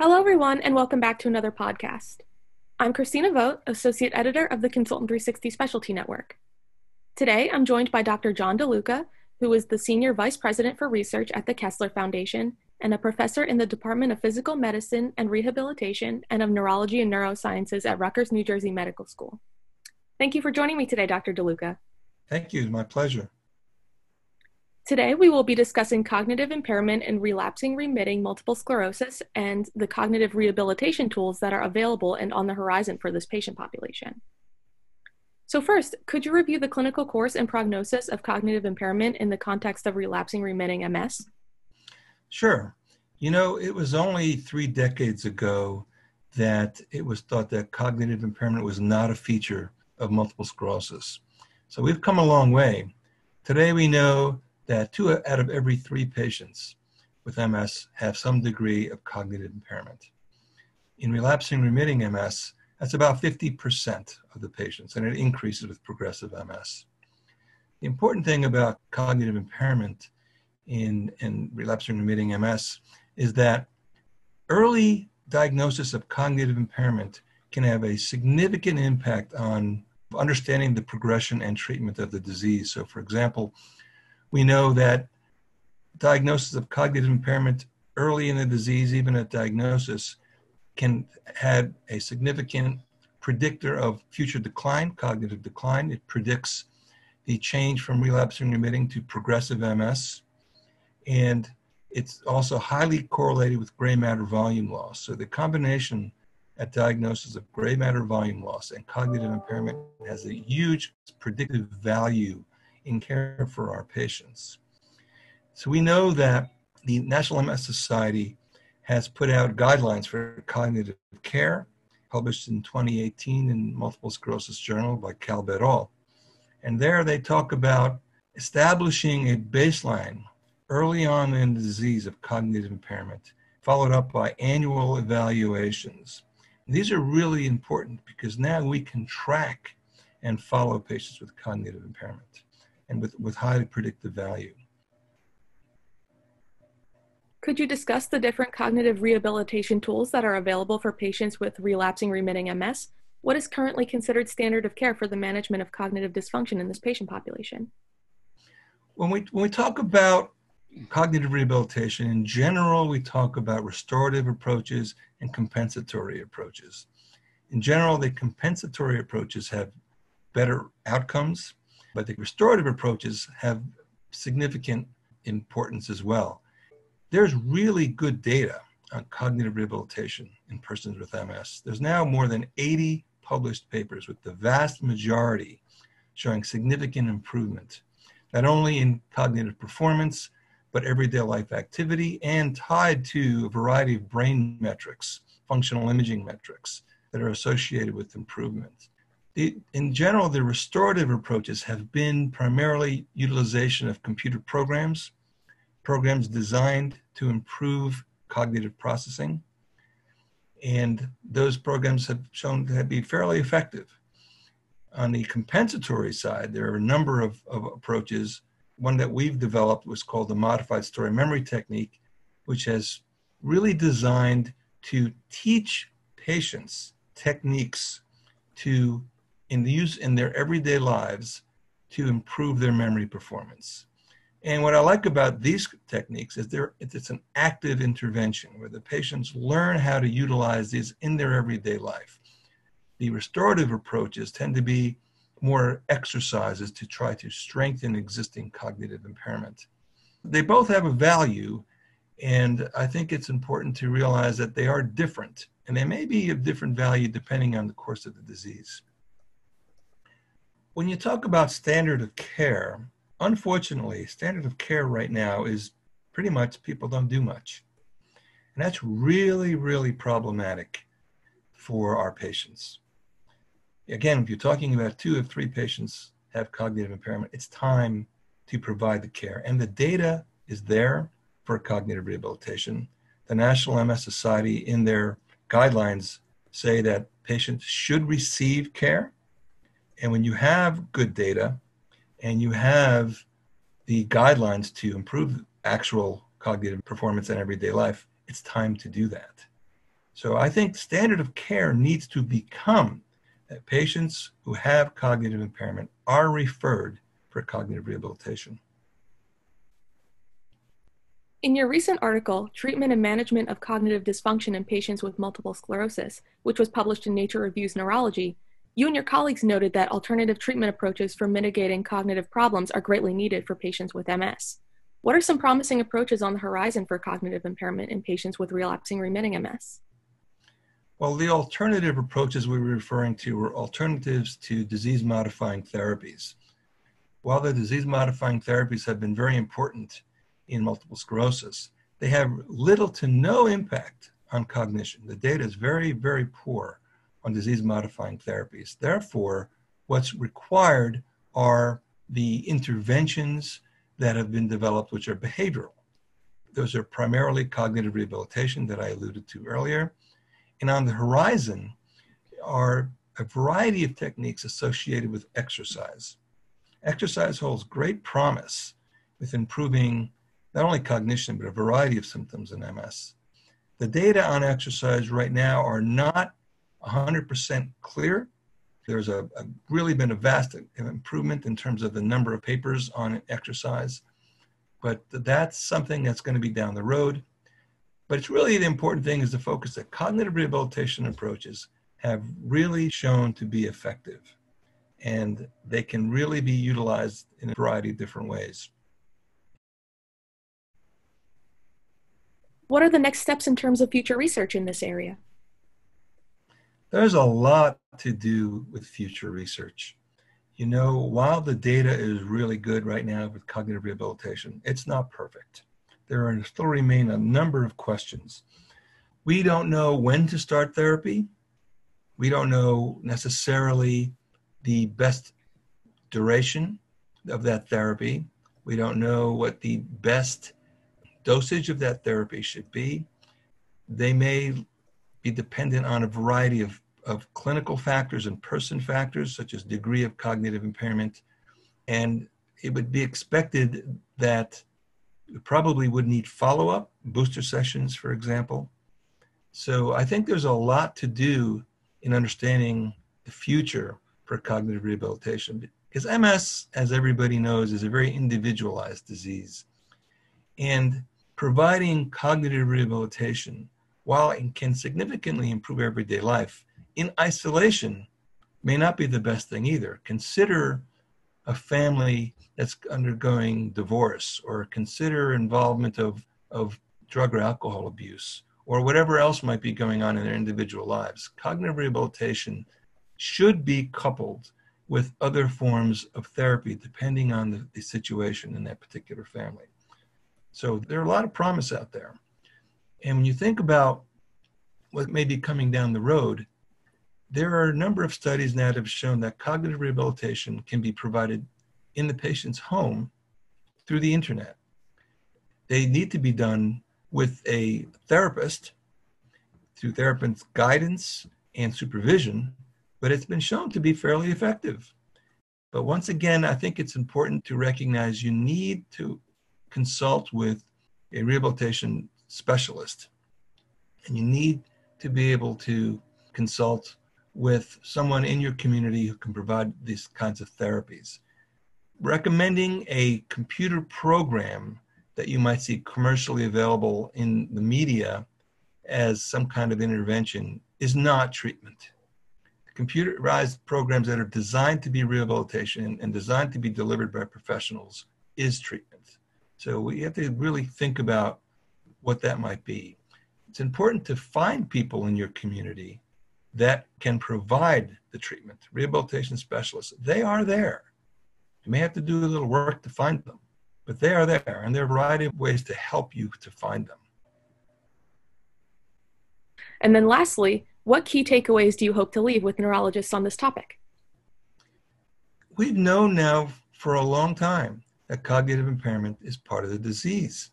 Hello, everyone, and welcome back to another podcast. I'm Christina Vogt, Associate Editor of the Consultant 360 Specialty Network. Today, I'm joined by Dr. John DeLuca, who is the Senior Vice President for Research at the Kessler Foundation and a professor in the Department of Physical Medicine and Rehabilitation and of Neurology and Neurosciences at Rutgers, New Jersey Medical School. Thank you for joining me today, Dr. DeLuca. Thank you. My pleasure. Today, we will be discussing cognitive impairment in relapsing remitting multiple sclerosis and the cognitive rehabilitation tools that are available and on the horizon for this patient population. So, first, could you review the clinical course and prognosis of cognitive impairment in the context of relapsing remitting MS? Sure. You know, it was only three decades ago that it was thought that cognitive impairment was not a feature of multiple sclerosis. So, we've come a long way. Today, we know that two out of every three patients with MS have some degree of cognitive impairment. In relapsing remitting MS, that's about 50% of the patients, and it increases with progressive MS. The important thing about cognitive impairment in, in relapsing remitting MS is that early diagnosis of cognitive impairment can have a significant impact on understanding the progression and treatment of the disease. So, for example, we know that diagnosis of cognitive impairment early in the disease, even at diagnosis, can have a significant predictor of future decline, cognitive decline. It predicts the change from relapsing remitting to progressive MS. And it's also highly correlated with gray matter volume loss. So the combination at diagnosis of gray matter volume loss and cognitive impairment has a huge predictive value in care for our patients. So we know that the National MS Society has put out guidelines for cognitive care, published in 2018 in Multiple Sclerosis Journal by al. And there they talk about establishing a baseline early on in the disease of cognitive impairment, followed up by annual evaluations. These are really important because now we can track and follow patients with cognitive impairment and with, with highly predictive value. Could you discuss the different cognitive rehabilitation tools that are available for patients with relapsing remitting MS? What is currently considered standard of care for the management of cognitive dysfunction in this patient population? When we, when we talk about cognitive rehabilitation, in general, we talk about restorative approaches and compensatory approaches. In general, the compensatory approaches have better outcomes but the restorative approaches have significant importance as well. There's really good data on cognitive rehabilitation in persons with MS. There's now more than 80 published papers with the vast majority showing significant improvement, not only in cognitive performance, but everyday life activity and tied to a variety of brain metrics, functional imaging metrics that are associated with improvement in general, the restorative approaches have been primarily utilization of computer programs, programs designed to improve cognitive processing. And those programs have shown to be fairly effective. On the compensatory side, there are a number of, of approaches. One that we've developed was called the modified story memory technique, which has really designed to teach patients techniques to in the use in their everyday lives to improve their memory performance. And what I like about these techniques is they're it's an active intervention where the patients learn how to utilize these in their everyday life. The restorative approaches tend to be more exercises to try to strengthen existing cognitive impairment. They both have a value, and I think it's important to realize that they are different, and they may be of different value depending on the course of the disease when you talk about standard of care, unfortunately, standard of care right now is pretty much people don't do much. And that's really, really problematic for our patients. Again, if you're talking about two of three patients have cognitive impairment, it's time to provide the care. And the data is there for cognitive rehabilitation. The National MS Society, in their guidelines, say that patients should receive care and when you have good data and you have the guidelines to improve actual cognitive performance in everyday life, it's time to do that. So I think standard of care needs to become that patients who have cognitive impairment are referred for cognitive rehabilitation. In your recent article, Treatment and Management of Cognitive Dysfunction in Patients with Multiple Sclerosis, which was published in Nature Reviews Neurology, you and your colleagues noted that alternative treatment approaches for mitigating cognitive problems are greatly needed for patients with MS. What are some promising approaches on the horizon for cognitive impairment in patients with relapsing remitting MS? Well, the alternative approaches we were referring to were alternatives to disease modifying therapies. While the disease modifying therapies have been very important in multiple sclerosis, they have little to no impact on cognition. The data is very, very poor on disease modifying therapies. Therefore, what's required are the interventions that have been developed, which are behavioral. Those are primarily cognitive rehabilitation that I alluded to earlier and on the horizon are a variety of techniques associated with exercise. Exercise holds great promise with improving not only cognition, but a variety of symptoms in MS. The data on exercise right now are not 100% clear. There's a, a, really been a vast improvement in terms of the number of papers on exercise, but that's something that's going to be down the road. But it's really the important thing is to focus that cognitive rehabilitation approaches have really shown to be effective and they can really be utilized in a variety of different ways. What are the next steps in terms of future research in this area? There's a lot to do with future research. You know, while the data is really good right now with cognitive rehabilitation, it's not perfect there are still remain a number of questions. We don't know when to start therapy. We don't know necessarily the best duration of that therapy. We don't know what the best dosage of that therapy should be. They may be dependent on a variety of, of clinical factors and person factors, such as degree of cognitive impairment. And it would be expected that probably would need follow up, booster sessions, for example. So I think there's a lot to do in understanding the future for cognitive rehabilitation. Because MS, as everybody knows, is a very individualized disease. And providing cognitive rehabilitation, while it can significantly improve everyday life, in isolation may not be the best thing either. Consider a family that's undergoing divorce or consider involvement of, of drug or alcohol abuse or whatever else might be going on in their individual lives. Cognitive rehabilitation should be coupled with other forms of therapy depending on the, the situation in that particular family. So there are a lot of promise out there. And when you think about what may be coming down the road, there are a number of studies now that have shown that cognitive rehabilitation can be provided in the patient's home through the internet. They need to be done with a therapist through therapist's guidance and supervision, but it's been shown to be fairly effective. But once again, I think it's important to recognize you need to consult with a rehabilitation specialist. And you need to be able to consult with someone in your community who can provide these kinds of therapies recommending a computer program that you might see commercially available in the media as some kind of intervention is not treatment. Computerized programs that are designed to be rehabilitation and designed to be delivered by professionals is treatment. So we have to really think about what that might be. It's important to find people in your community that can provide the treatment. Rehabilitation specialists, they are there. You may have to do a little work to find them, but they are there, and there are a variety of ways to help you to find them. And then lastly, what key takeaways do you hope to leave with neurologists on this topic? We've known now for a long time that cognitive impairment is part of the disease.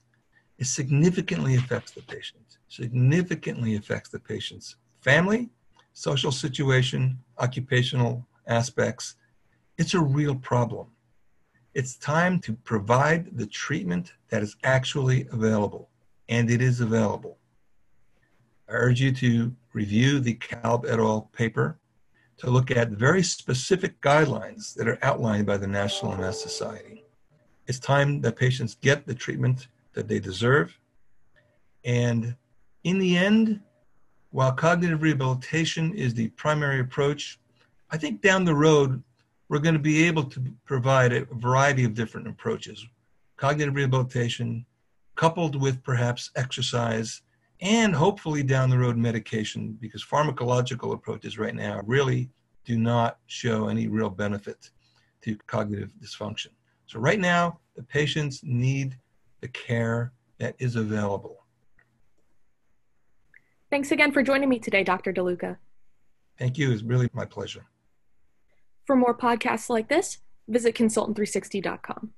It significantly affects the patient, significantly affects the patient's family, social situation, occupational aspects. It's a real problem. It's time to provide the treatment that is actually available, and it is available. I urge you to review the Kalb et al. paper to look at very specific guidelines that are outlined by the National MS Society. It's time that patients get the treatment that they deserve. And in the end, while cognitive rehabilitation is the primary approach, I think down the road, we're going to be able to provide a variety of different approaches. Cognitive rehabilitation, coupled with perhaps exercise, and hopefully down the road medication, because pharmacological approaches right now really do not show any real benefit to cognitive dysfunction. So, right now, the patients need the care that is available. Thanks again for joining me today, Dr. DeLuca. Thank you. It's really my pleasure. For more podcasts like this, visit consultant360.com.